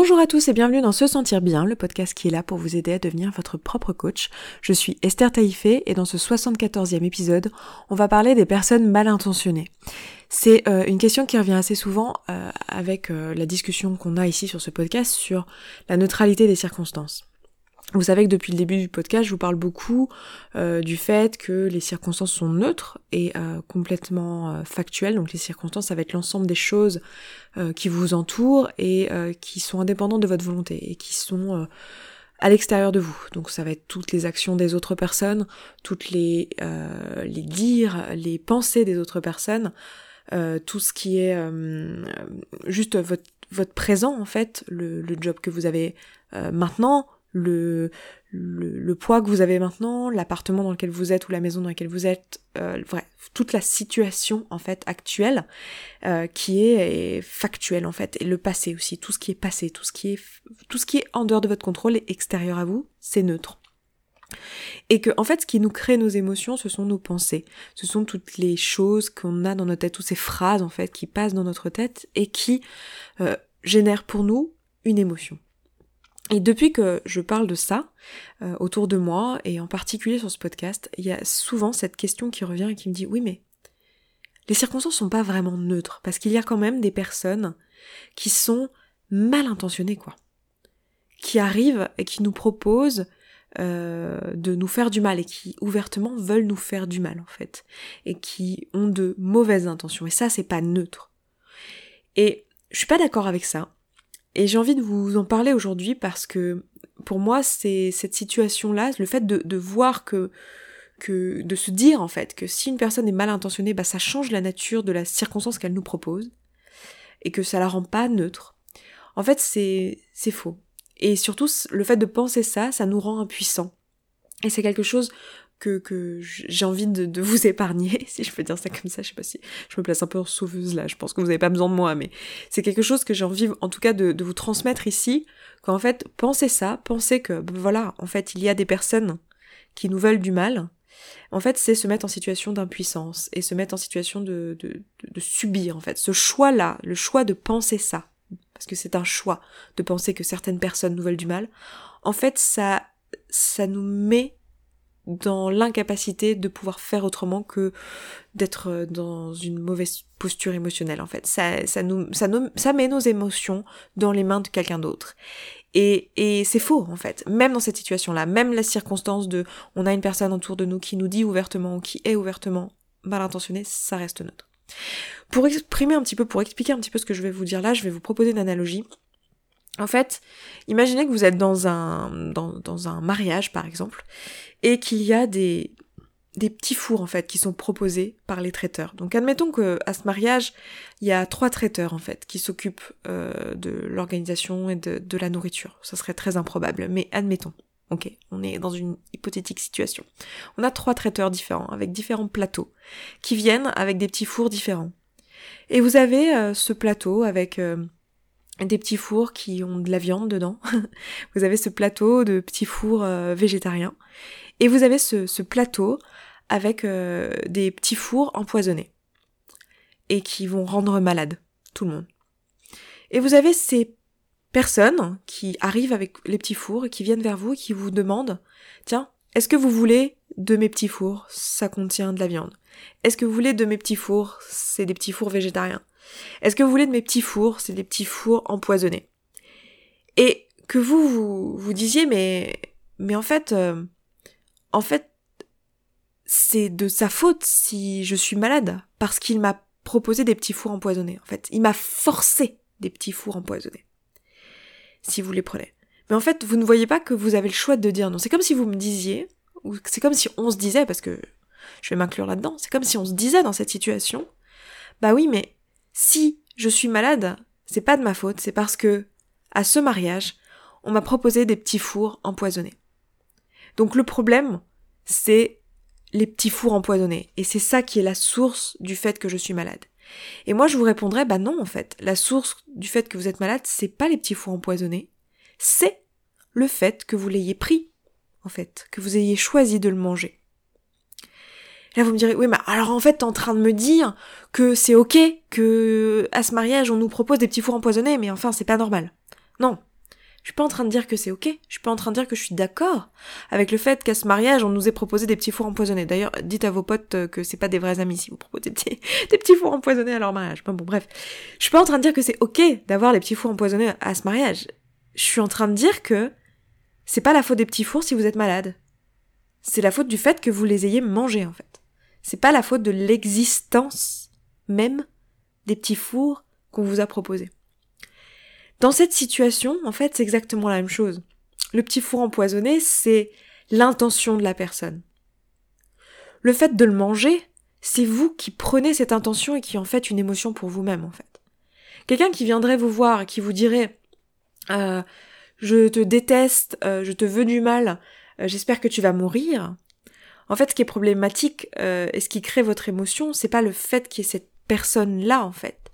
Bonjour à tous et bienvenue dans Se Sentir Bien, le podcast qui est là pour vous aider à devenir votre propre coach. Je suis Esther Taïfé et dans ce 74e épisode, on va parler des personnes mal intentionnées. C'est euh, une question qui revient assez souvent euh, avec euh, la discussion qu'on a ici sur ce podcast sur la neutralité des circonstances. Vous savez que depuis le début du podcast, je vous parle beaucoup euh, du fait que les circonstances sont neutres et euh, complètement euh, factuelles. Donc les circonstances, ça va être l'ensemble des choses qui vous entourent et qui sont indépendantes de votre volonté et qui sont à l'extérieur de vous. Donc ça va être toutes les actions des autres personnes, toutes les les dires, les pensées des autres personnes, tout ce qui est juste votre votre présent en fait, le, le job que vous avez maintenant le, le, poids que vous avez maintenant, l'appartement dans lequel vous êtes ou la maison dans laquelle vous êtes, euh, toute la situation en fait actuelle euh, qui est, factuelle en fait, et le passé aussi, tout ce qui est passé, tout ce qui est tout ce qui est en dehors de votre contrôle et extérieur à vous, c'est neutre. Et que, en fait, ce qui nous crée nos émotions, ce sont nos pensées. Ce sont toutes les choses qu'on a dans notre tête, toutes ces phrases, en fait, qui passent dans notre tête et qui euh, génèrent pour nous une émotion. Et depuis que je parle de ça euh, autour de moi, et en particulier sur ce podcast, il y a souvent cette question qui revient et qui me dit oui mais les circonstances sont pas vraiment neutres, parce qu'il y a quand même des personnes qui sont mal intentionnées quoi, qui arrivent et qui nous proposent euh, de nous faire du mal et qui ouvertement veulent nous faire du mal en fait, et qui ont de mauvaises intentions. Et ça c'est pas neutre. Et je suis pas d'accord avec ça. Et j'ai envie de vous en parler aujourd'hui parce que pour moi, c'est cette situation-là, le fait de, voir que, de se dire en fait que si une personne est mal intentionnée, bah ça change la nature de la circonstance qu'elle nous propose et que ça la rend pas neutre. En fait, c'est c'est faux. Et surtout, le fait de penser ça, ça nous rend impuissants. Et c'est quelque chose que, que j'ai envie de, vous épargner, si je peux dire ça comme ça, je sais pas si je me place un peu en sauveuse là, je pense que vous n'avez pas besoin de moi, mais c'est quelque chose que j'ai envie en tout cas de, de vous transmettre ici, qu'en fait, pensez ça, pensez que ben voilà, en fait, il y a des personnes qui nous veulent du mal, en fait, c'est se mettre en situation d'impuissance et se mettre en situation de, de, de subir, en fait. Ce choix-là, le choix de penser ça, parce que c'est un choix de penser que certaines personnes nous veulent du mal, en fait, ça, ça nous met dans l'incapacité de pouvoir faire autrement que d'être euh, dans une mauvaise posture émotionnelle en fait. Ça, ça, nous, ça, nous, ça met nos émotions dans les mains de quelqu'un d'autre. Et, et c'est faux en fait, même dans cette situation-là, même la circonstance de on a une personne autour de nous qui nous dit ouvertement ou qui est ouvertement mal intentionnée, ça reste neutre. Pour exprimer un petit peu, pour expliquer un petit peu ce que je vais vous dire là, je vais vous proposer une analogie. En fait, imaginez que vous êtes dans un, dans, dans un mariage par exemple, et qu'il y a des, des petits fours en fait qui sont proposés par les traiteurs. Donc admettons que à ce mariage, il y a trois traiteurs en fait qui s'occupent euh, de l'organisation et de, de la nourriture. Ça serait très improbable, mais admettons. Ok, on est dans une hypothétique situation. On a trois traiteurs différents avec différents plateaux qui viennent avec des petits fours différents. Et vous avez euh, ce plateau avec euh, des petits fours qui ont de la viande dedans. vous avez ce plateau de petits fours végétariens et vous avez ce, plateau avec euh, des petits fours empoisonnés et qui vont rendre malade tout le monde. Et vous avez ces personnes qui arrivent avec les petits fours et qui viennent vers vous et qui vous demandent Tiens, est-ce que vous voulez de mes petits fours? Ça contient de la viande. Est-ce que vous voulez de mes petits fours? C'est des petits fours végétariens. Est-ce que vous voulez de mes petits fours? C'est des petits fours empoisonnés. Et que vous vous, disiez mais mais en fait euh, en fait, c'est de sa faute si je suis malade, parce qu'il m'a proposé des petits fours empoisonnés, en fait. Il m'a forcé des petits fours empoisonnés. Si vous les prenez. Mais en fait, vous ne voyez pas que vous avez le choix de dire non. C'est comme si vous me disiez, ou c'est comme si on se disait, parce que je vais m'inclure là-dedans, c'est comme si on se disait dans cette situation, bah oui, mais si je suis malade, c'est pas de ma faute, c'est parce que, à ce mariage, on m'a proposé des petits fours empoisonnés. Donc le problème, c'est les petits fours empoisonnés. Et c'est ça qui est la source du fait que je suis malade. Et moi, je vous répondrais, bah non, en fait. La source du fait que vous êtes malade, c'est pas les petits fours empoisonnés. C'est le fait que vous l'ayez pris, en fait. Que vous ayez choisi de le manger. Là, vous me direz, oui, mais alors en fait, t'es en train de me dire que c'est ok que à ce mariage, on nous propose des petits fours empoisonnés, mais enfin, c'est pas normal. Non, Je suis pas en train de dire que c'est ok. Je suis pas en train de dire que je suis d'accord avec le fait qu'à ce mariage, on nous ait proposé des petits fours empoisonnés. D'ailleurs, dites à vos potes euh, que c'est pas des vrais amis si vous proposez des petits, fours empoisonnés à leur mariage. Bon, bon, bref. Je suis pas en train de dire que c'est ok d'avoir les petits fours empoisonnés à ce mariage. Je suis en train de dire que c'est pas la faute des petits fours si vous êtes malade. C'est la faute du fait que vous les ayez mangés, en fait. C'est pas la faute de l'existence même des petits fours qu'on vous a proposés. Dans cette situation, en fait, c'est exactement la même chose. Le petit four empoisonné, c'est l'intention de la personne. Le fait de le manger, c'est vous qui prenez cette intention et qui en faites une émotion pour vous-même, en fait. Quelqu'un qui viendrait vous voir et qui vous dirait euh, je te déteste, euh, je te veux du mal, euh, j'espère que tu vas mourir. En fait, ce qui est problématique et ce qui crée votre émotion, c'est pas le fait qu'il y ait cette personne-là, en fait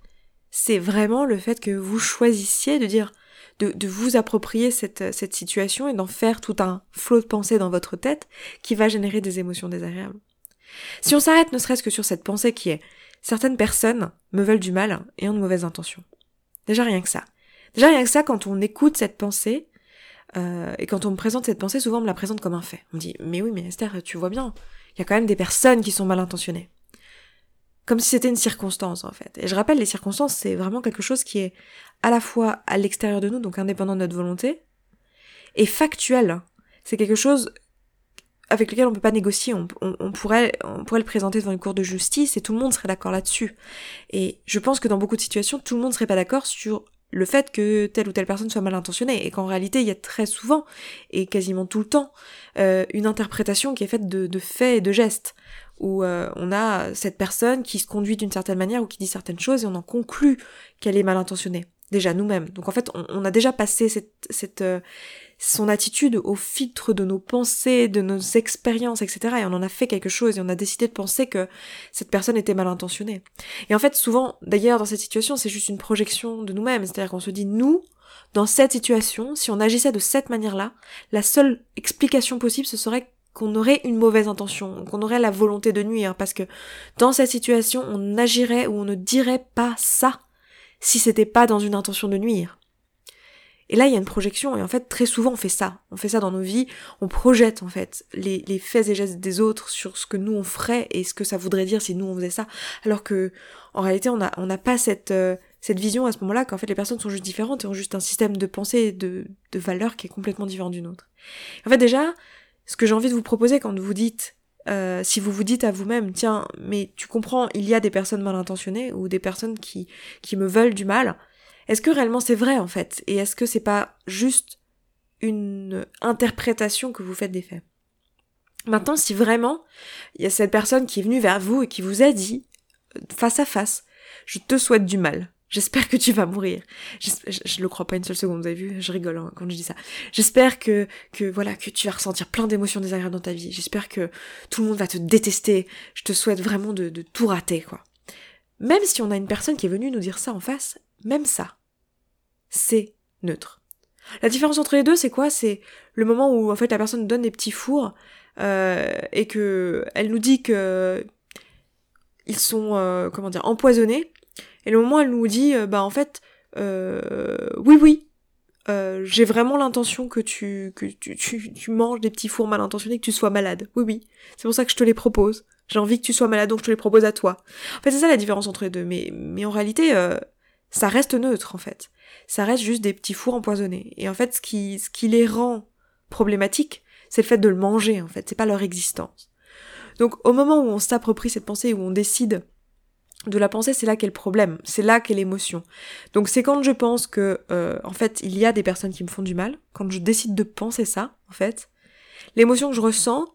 c'est vraiment le fait que vous choisissiez de dire, de, de vous approprier cette, cette situation et d'en faire tout un flot de pensée dans votre tête qui va générer des émotions désagréables. Si on s'arrête ne serait-ce que sur cette pensée qui est certaines personnes me veulent du mal et ont de mauvaises intentions. Déjà rien que ça. Déjà rien que ça, quand on écoute cette pensée, euh, et quand on me présente cette pensée, souvent on me la présente comme un fait. On me dit, mais oui, mais Esther, tu vois bien, il y a quand même des personnes qui sont mal intentionnées comme si c'était une circonstance en fait. Et je rappelle, les circonstances, c'est vraiment quelque chose qui est à la fois à l'extérieur de nous, donc indépendant de notre volonté, et factuel. C'est quelque chose avec lequel on peut pas négocier. On, pourrait, on pourrait le présenter devant une cour de justice et tout le monde serait d'accord là-dessus. Et je pense que dans beaucoup de situations, tout le monde serait pas d'accord sur le fait que telle ou telle personne soit mal intentionnée et qu'en réalité il y a très souvent et quasiment tout le temps euh, une interprétation qui est faite de, faits et de gestes où euh, on a cette personne qui se conduit d'une certaine manière ou qui dit certaines choses et on en conclut qu'elle est mal intentionnée. Déjà nous-mêmes. Donc en fait on, a déjà passé cette, cette euh, son attitude au filtre de nos pensées, de nos expériences, etc. Et on en a fait quelque chose et on a décidé de penser que cette personne était mal intentionnée. Et en fait, souvent, d'ailleurs, dans cette situation, c'est juste une projection de nous-mêmes. C'est-à-dire qu'on se dit, nous, dans cette situation, si on agissait de cette manière-là, la seule explication possible, ce serait qu'on aurait une mauvaise intention, qu'on aurait la volonté de nuire, parce que dans cette situation, on agirait ou on ne dirait pas ça si c'était pas dans une intention de nuire. Et là, il y a une projection, et en fait, très souvent, on fait ça. On fait ça dans nos vies, on projette, en fait, les, les faits et gestes des autres sur ce que nous, on ferait, et ce que ça voudrait dire si nous, on faisait ça. Alors que, en réalité, on n'a on pas cette, euh, cette vision à ce moment-là qu'en fait, les personnes sont juste différentes et ont juste un système de pensée et de, de valeurs qui est complètement différent du nôtre. En fait, déjà, ce que j'ai envie de vous proposer quand vous dites, euh, si vous vous dites à vous-même, tiens, mais tu comprends, il y a des personnes mal intentionnées, ou des personnes qui, qui me veulent du mal, est-ce que réellement c'est vrai en fait? Et est-ce que c'est pas juste une interprétation que vous faites des faits? Maintenant, si vraiment il y a cette personne qui est venue vers vous et qui vous a dit euh, face à face, je te souhaite du mal. J'espère que tu vas mourir. Je, le crois pas une seule seconde, vous avez vu? Je rigole hein, quand je dis ça. J'espère que, que voilà, que tu vas ressentir plein d'émotions désagréables dans ta vie. J'espère que tout le monde va te détester. Je te souhaite vraiment de, de tout rater, quoi. Même si on a une personne qui est venue nous dire ça en face, même ça, c'est neutre. La différence entre les deux, c'est quoi? C'est le moment où en fait la personne donne des petits fours euh, et que elle nous dit que ils sont euh, comment dire empoisonnés. Et le moment où elle nous dit euh, bah en fait oui oui j'ai vraiment l'intention que tu que tu, tu, manges des petits fours mal intentionnés que tu sois malade. Oui oui c'est pour ça que je te les propose. J'ai envie que tu sois malade donc je te les propose à toi. En fait c'est ça la différence entre les deux. Mais mais en réalité ça reste neutre en fait. Ça reste juste des petits fours empoisonnés. Et en fait, ce qui, ce qui les rend problématiques, c'est le fait de le manger en fait, c'est pas leur existence. Donc au moment où on s'approprie cette pensée, où on décide de la penser, c'est là qu'est le problème, c'est là qu'est l'émotion. Donc c'est quand je pense que, euh, en fait, il y a des personnes qui me font du mal, quand je décide de penser ça, en fait, l'émotion que je ressens,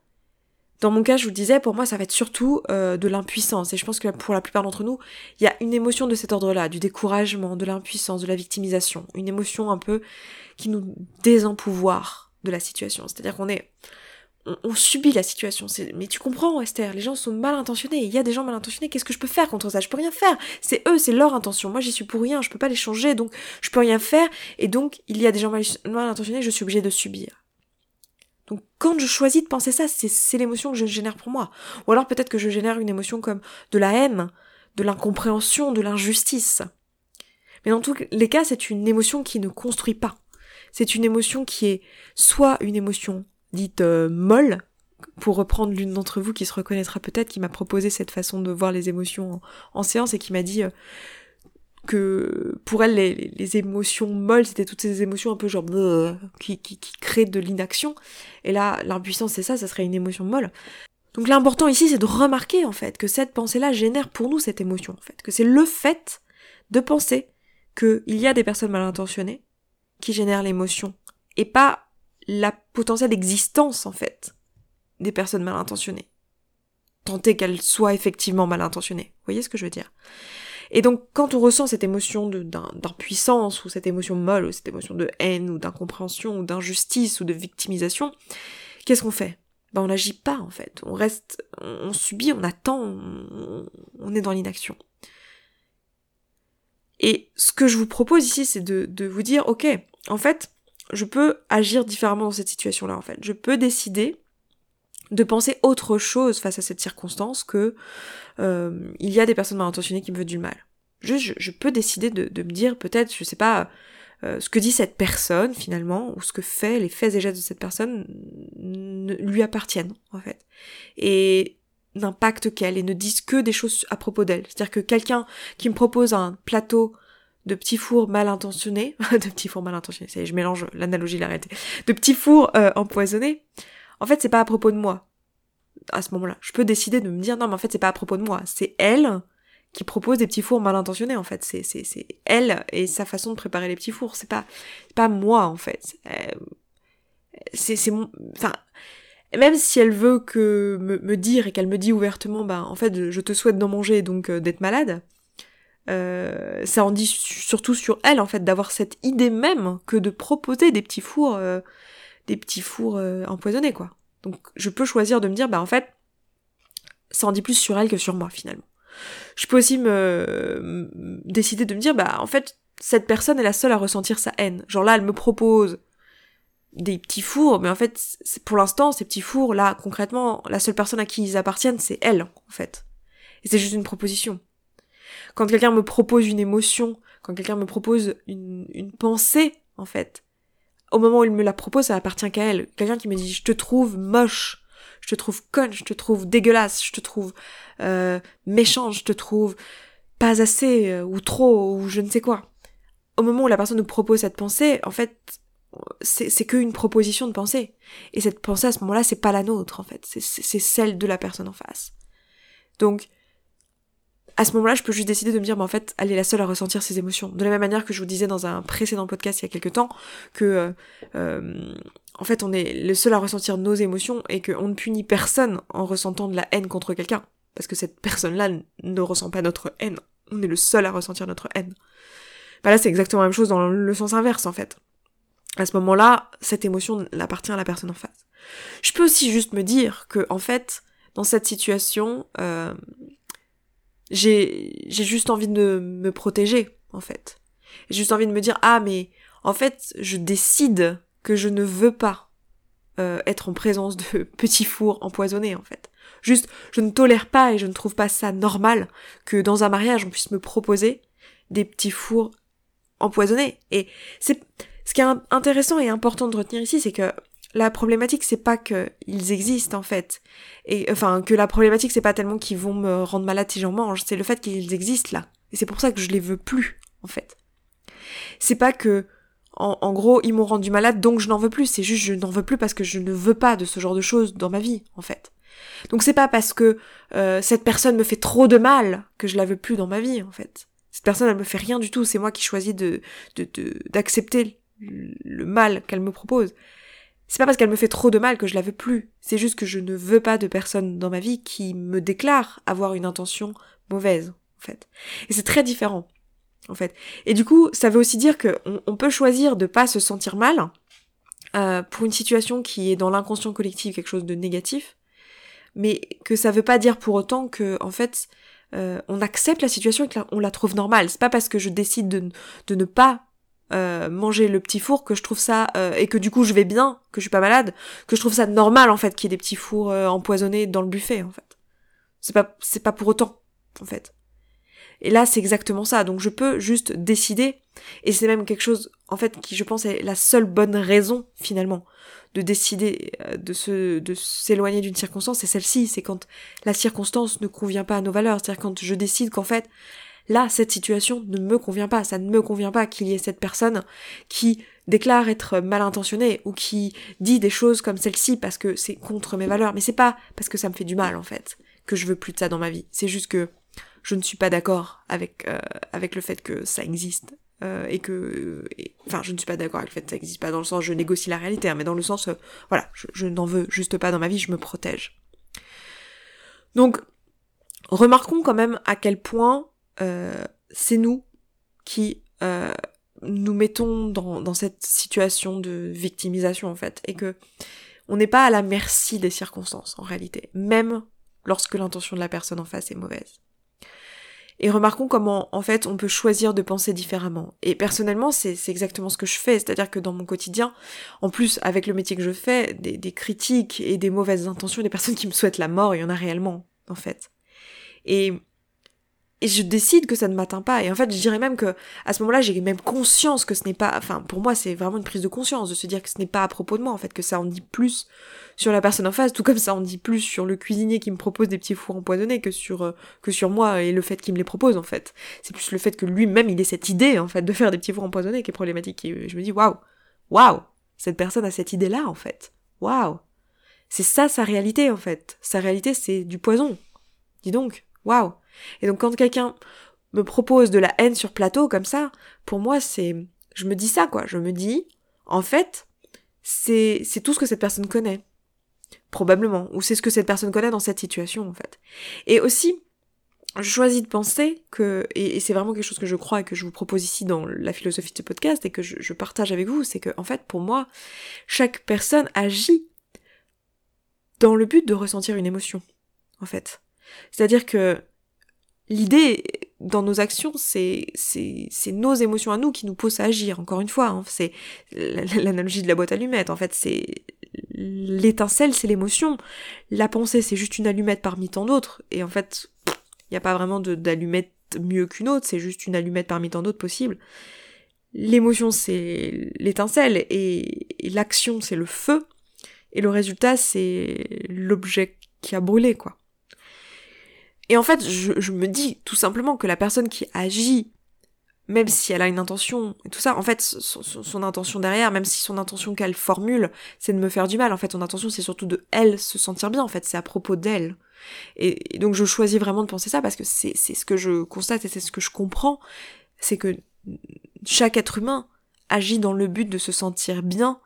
dans mon cas, je vous disais, pour moi, ça va être surtout euh, de l'impuissance. Et je pense que pour la plupart d'entre nous, il y a une émotion de cet ordre-là, du découragement, de l'impuissance, de la victimisation. Une émotion un peu qui nous désempouvoir de la situation. C'est-à-dire qu'on est... On, subit la situation. Mais tu comprends, Esther, les gens sont mal intentionnés. Il y a des gens mal intentionnés. Qu'est-ce que je peux faire contre ça? Je peux rien faire. C'est eux, c'est leur intention. Moi, j'y suis pour rien. Je peux pas les changer, donc je peux rien faire. Et donc, il y a des gens mal, mal intentionnés. Je suis obligée de subir. Donc quand je choisis de penser ça, c'est l'émotion que je génère pour moi. Ou alors peut-être que je génère une émotion comme de la haine, de l'incompréhension, de l'injustice. Mais dans tous les cas, c'est une émotion qui ne construit pas. c'est une émotion qui est soit une émotion dite euh, molle, pour reprendre l'une d'entre vous qui se reconnaîtra peut-être, qui m'a proposé cette façon de voir les émotions en, séance et qui m'a dit euh, que pour elle les, émotions molles c'était toutes ces émotions un peu genre qui, qui, créent de l'inaction et là l'impuissance c'est ça ça serait une émotion molle donc l'important ici c'est de remarquer en fait que cette pensée là génère pour nous cette émotion en fait que c'est le fait de penser qu'il y a des personnes mal intentionnées qui génèrent l'émotion et pas la potentielle existence en fait des personnes mal intentionnées. Tenter qu'elles soient effectivement mal intentionnées. Vous voyez ce que je veux dire? Et donc quand on ressent cette émotion d'impuissance ou cette émotion molle ou cette émotion de haine ou d'incompréhension ou d'injustice ou de victimisation, qu'est-ce qu'on fait? Ben on n'agit pas en fait. On reste, on, subit, on attend, on, est dans l'inaction. Et ce que je vous propose ici, c'est de, de vous dire, ok, en fait, je peux agir différemment dans cette situation-là, en fait. Je peux décider de penser autre chose face à cette circonstance que euh, il y a des personnes mal intentionnées qui me veulent du mal. Je, je, peux décider de, me dire peut-être, je sais pas, euh, ce que dit cette personne finalement, ou ce que fait, les faits et gestes de cette personne lui appartiennent en fait. Et n'impactent qu'elle et ne disent que des choses à propos d'elle. C'est-à-dire que quelqu'un qui me propose un plateau de petits fours mal intentionnés, de petits fours mal intentionnés, ça y est, je mélange l'analogie, l'arrêter, de petits fours euh, empoisonnés, en fait, c'est pas à propos de moi. À ce moment-là, je peux décider de me dire non, mais en fait, c'est pas à propos de moi. C'est elle qui propose des petits fours mal intentionnés. En fait, c'est c'est c'est elle et sa façon de préparer les petits fours. C'est pas pas moi en fait. Euh, c'est c'est mon. Enfin, même si elle veut que me, me dire et qu'elle me dit ouvertement, bah en fait, je te souhaite d'en manger donc euh, d'être malade. Euh, ça en dit surtout sur elle en fait d'avoir cette idée même que de proposer des petits fours des petits fours euh, empoisonnés, quoi. Donc je peux choisir de me dire, bah en fait, ça en dit plus sur elle que sur moi, finalement. Je peux aussi me décider de me dire, bah en fait, cette personne est la seule à ressentir sa haine. Genre là, elle me propose des petits fours, mais en fait, pour l'instant, ces petits fours, là, concrètement, la seule personne à qui ils appartiennent, c'est elle, en fait. Et c'est juste une proposition. Quand quelqu'un me propose une émotion, quand quelqu'un me propose une, une pensée, en fait, au moment où il me la propose, ça appartient qu'à elle. Quelqu'un qui me dit je te trouve moche, je te trouve conne, je te trouve dégueulasse, je te trouve euh, méchant, je te trouve pas assez euh, ou trop ou je ne sais quoi. Au moment où la personne nous propose cette pensée, en fait, c'est qu'une proposition de pensée. Et cette pensée à ce moment-là, c'est pas la nôtre en fait, c'est celle de la personne en face. Donc à ce moment-là, je peux juste décider de me dire, mais en fait, elle est la seule à ressentir ses émotions. De la même manière que je vous disais dans un précédent podcast il y a quelques temps, que euh, euh, en fait, on est le seul à ressentir nos émotions et qu'on ne punit personne en ressentant de la haine contre quelqu'un. Parce que cette personne-là ne ressent pas notre haine. On est le seul à ressentir notre haine. Bah là, c'est exactement la même chose dans le sens inverse, en fait. À ce moment-là, cette émotion appartient à la personne en face. Je peux aussi juste me dire que, en fait, dans cette situation, euh, j'ai juste envie de me protéger en fait. J'ai juste envie de me dire ah mais en fait je décide que je ne veux pas euh, être en présence de petits fours empoisonnés en fait. Juste je ne tolère pas et je ne trouve pas ça normal que dans un mariage on puisse me proposer des petits fours empoisonnés. Et c'est ce qui est intéressant et important de retenir ici, c'est que la problématique c'est pas qu'ils existent en fait. Et enfin que la problématique c'est pas tellement qu'ils vont me rendre malade si j'en mange c'est le fait qu'ils existent là. Et c'est pour ça que je les veux plus en fait. C'est pas que en, gros ils m'ont rendu malade donc je n'en veux plus. C'est juste je n'en veux plus parce que je ne veux pas de ce genre de choses dans ma vie en fait. Donc c'est pas parce que euh, cette personne me fait trop de mal que je la veux plus dans ma vie en fait. Cette personne elle me fait rien du tout. C'est moi qui choisis de d'accepter le mal qu'elle me propose c'est pas parce qu'elle me fait trop de mal que je la veux plus. C'est juste que je ne veux pas de personne dans ma vie qui me déclare avoir une intention mauvaise, en fait. Et c'est très différent, en fait. Et du coup, ça veut aussi dire que on, peut choisir de pas se sentir mal euh, pour une situation qui est dans l'inconscient collectif quelque chose de négatif, mais que ça veut pas dire pour autant que, en fait, euh, on accepte la situation et qu'on la trouve normale. C'est pas parce que je décide de, de ne pas euh, manger le petit four que je trouve ça euh, et que du coup je vais bien que je suis pas malade que je trouve ça normal en fait qu'il y ait des petits fours euh, empoisonnés dans le buffet en fait c'est pas c'est pas pour autant en fait Et là, c'est exactement ça. Donc je peux juste décider, et c'est même quelque chose, en fait, qui je pense est la seule bonne raison, finalement, de décider de se, de s'éloigner d'une circonstance, c'est celle-ci. C'est quand la circonstance ne convient pas à nos valeurs. C'est-à-dire quand je décide qu'en fait, là, cette situation ne me convient pas. Ça ne me convient pas qu'il y ait cette personne qui déclare être mal intentionnée ou qui dit des choses comme celle-ci parce que c'est contre mes valeurs. Mais c'est pas parce que ça me fait du mal, en fait, que je veux plus de ça dans ma vie. C'est juste que je ne suis pas d'accord avec euh, avec le fait que ça existe euh, et que enfin je ne suis pas d'accord avec le fait que ça existe pas dans le sens je négocie la réalité hein, mais dans le sens euh, voilà je, je n'en veux juste pas dans ma vie je me protège donc remarquons quand même à quel point c'est nous qui nous mettons dans, dans cette situation de victimisation en fait et que on n'est pas à la merci des circonstances en réalité même lorsque l'intention de la personne en face est mauvaise et remarquons comment, en fait, on peut choisir de penser différemment. Et personnellement, c'est exactement ce que je fais. C'est-à-dire que dans mon quotidien, en plus, avec le métier que je fais, des, des, critiques et des mauvaises intentions, des personnes qui me souhaitent la mort, il y en a réellement, en fait. Et et je décide que ça ne m'atteint pas. Et en fait, je dirais même que à ce moment-là, j'ai même conscience que ce n'est pas. Enfin, pour moi, c'est vraiment une prise de conscience de se dire que ce n'est pas à propos de moi, en fait, que ça en dit plus sur la personne en face, tout comme ça en dit plus sur le cuisinier qui me propose des petits fours empoisonnés que sur euh, que sur moi et le fait qu'il me les propose, en fait. C'est plus le fait que lui-même il ait cette idée, en fait, de faire des petits fours empoisonnés qui est problématique. Et je me dis waouh, waouh, cette personne a cette idée-là, en fait. Waouh, c'est ça sa réalité, en fait. Sa réalité, c'est du poison. Dis donc, waouh. Et donc quand quelqu'un me propose de la haine sur plateau comme ça, pour moi c'est, je me dis ça quoi, je me dis, en fait, c'est, c'est tout ce que cette personne connaît. Probablement. Ou c'est ce que cette personne connaît dans cette situation, en fait. Et aussi, je choisis de penser que, et, c'est vraiment quelque chose que je crois et que je vous propose ici dans la philosophie de ce podcast et que je, je partage avec vous, c'est que, en fait, pour moi, chaque personne agit dans le but de ressentir une émotion, en fait. C'est-à-dire que l'idée dans nos actions, c'est nos émotions à nous qui nous poussent à agir. Encore une fois, hein, c'est l'analogie de la boîte allumette. En fait, c'est l'étincelle, c'est l'émotion. La pensée, c'est juste une allumette parmi tant d'autres. Et en fait, il n'y a pas vraiment d'allumette mieux qu'une autre. C'est juste une allumette parmi tant d'autres possibles. L'émotion, c'est l'étincelle et l'action, c'est le feu. Et le résultat, c'est l'objet qui a brûlé, quoi. Et en fait, je, me dis tout simplement que la personne qui agit, même si elle a une intention et tout ça, en fait, son, intention derrière, même si son intention qu'elle formule, c'est de me faire du mal, en fait, son intention, c'est surtout de elle se sentir bien, en fait, c'est à propos d'elle. Et, donc je choisis vraiment de penser ça parce que c'est ce que je constate et c'est ce que je comprends, c'est que chaque être humain agit dans le but de se sentir bien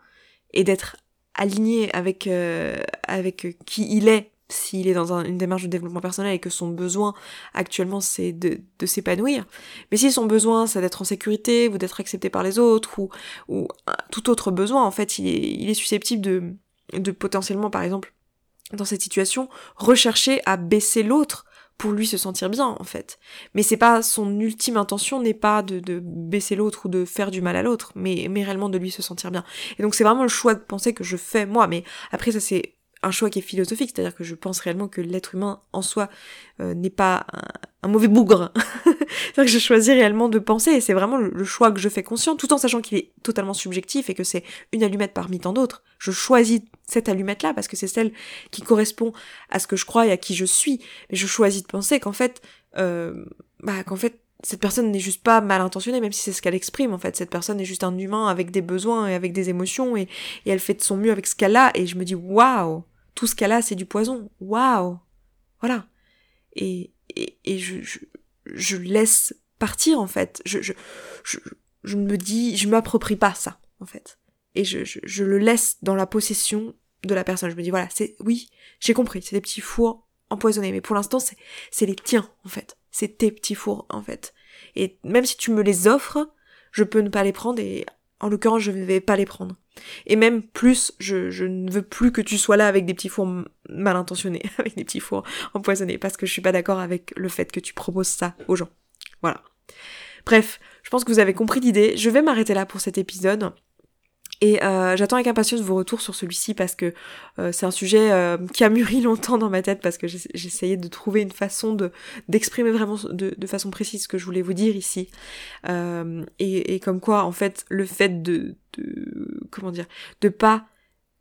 et d'être aligné avec euh, avec qui il est s'il est dans une démarche de développement personnel et que son besoin actuellement c'est de, s'épanouir. Mais si son besoin c'est d'être en sécurité ou d'être accepté par les autres ou, ou tout autre besoin, en fait, il est, susceptible de, de potentiellement, par exemple, dans cette situation, rechercher à baisser l'autre pour lui se sentir bien en fait. Mais c'est pas son ultime intention n'est pas de, de baisser l'autre ou de faire du mal à l'autre, mais, mais réellement de lui se sentir bien. Et donc c'est vraiment le choix de penser que je fais moi, mais après ça c'est un choix qui est philosophique, c'est-à-dire que je pense réellement que l'être humain en soi euh, n'est pas un, mauvais bougre. c'est-à-dire que je choisis réellement de penser et c'est vraiment le, choix que je fais conscient, tout en sachant qu'il est totalement subjectif et que c'est une allumette parmi tant d'autres. Je choisis cette allumette-là parce que c'est celle qui correspond à ce que je crois et à qui je suis. Mais je choisis de penser qu'en fait, euh, bah qu'en fait cette personne n'est juste pas mal intentionnée, même si c'est ce qu'elle exprime, en fait. Cette personne est juste un humain avec des besoins et avec des émotions, et, et elle fait de son mieux avec ce qu'elle a, et je me dis, waouh! Tout ce qu'elle a, c'est du poison. Waouh Voilà. Et, et, et je, je, je, laisse partir, en fait. Je, je, je, je me dis, je m'approprie pas ça, en fait. Et je, je, je, le laisse dans la possession de la personne. Je me dis, voilà, c'est, oui, j'ai compris, c'est des petits fours empoisonnés, mais pour l'instant, c'est, c'est les tiens, en fait. C'est tes petits fours, en fait. Et même si tu me les offres, je peux ne pas les prendre et en l'occurrence, je ne vais pas les prendre. Et même plus, je, ne veux plus que tu sois là avec des petits fours mal intentionnés, avec des petits fours empoisonnés, parce que je suis pas d'accord avec le fait que tu proposes ça aux gens. Voilà. Bref, je pense que vous avez compris l'idée. Je vais m'arrêter là pour cet épisode. Et euh, j'attends avec impatience vos retours sur celui-ci parce que euh, c'est un sujet euh, qui a mûri longtemps dans ma tête parce que j'essayais de trouver une façon de d'exprimer vraiment de, de, façon précise ce que je voulais vous dire ici. Et, et, comme quoi, en fait, le fait de, de comment dire, de pas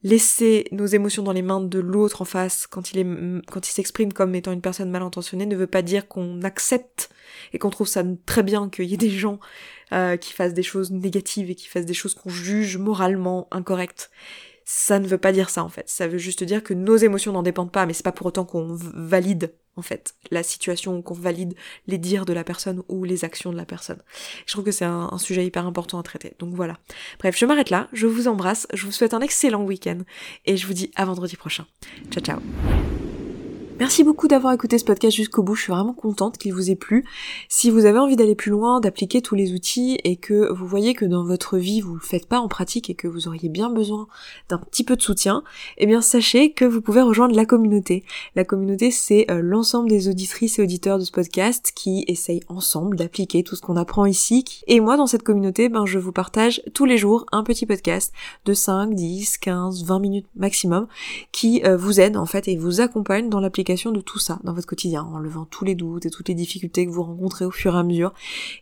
laisser nos émotions dans les mains de l'autre en face quand il est quand il s'exprime comme étant une personne mal intentionnée ne veut pas dire qu'on accepte et qu'on trouve ça très bien qu'il y ait des gens euh, qui fassent des choses négatives et qui fassent des choses qu'on juge moralement incorrectes. Ça ne veut pas dire ça en fait. Ça veut juste dire que nos émotions n'en dépendent pas, mais c'est pas pour autant qu'on valide en fait la situation, qu'on valide les dires de la personne ou les actions de la personne. Je trouve que c'est un, sujet hyper important à traiter. Donc voilà. Bref, je m'arrête là. Je vous embrasse. Je vous souhaite un excellent week-end et je vous dis à vendredi prochain. Ciao ciao. Merci beaucoup d'avoir écouté ce podcast jusqu'au bout, je suis vraiment contente qu'il vous ait plu. Si vous avez envie d'aller plus loin, d'appliquer tous les outils et que vous voyez que dans votre vie vous le faites pas en pratique et que vous auriez bien besoin d'un petit peu de soutien, eh bien sachez que vous pouvez rejoindre la communauté. La communauté c'est euh, l'ensemble des auditrices et auditeurs de ce podcast qui essayent ensemble d'appliquer tout ce qu'on apprend ici. Et moi dans cette communauté, ben je vous partage tous les jours un petit podcast de 5, 10, 15, 20 minutes maximum qui euh, vous aide en fait et vous accompagne dans de tout ça dans votre quotidien, en levant tous les doutes et toutes les difficultés que vous rencontrez au fur et à mesure,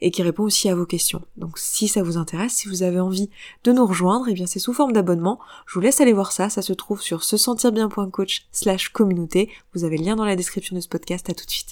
et qui répond aussi à vos questions. Donc si ça vous intéresse, si vous avez envie de nous rejoindre, et eh bien c'est sous forme d'abonnement. Je vous laisse aller voir ça, ça se trouve sur se sentir bien.coach slash communauté. Vous avez le lien dans la description de ce podcast, à tout de suite.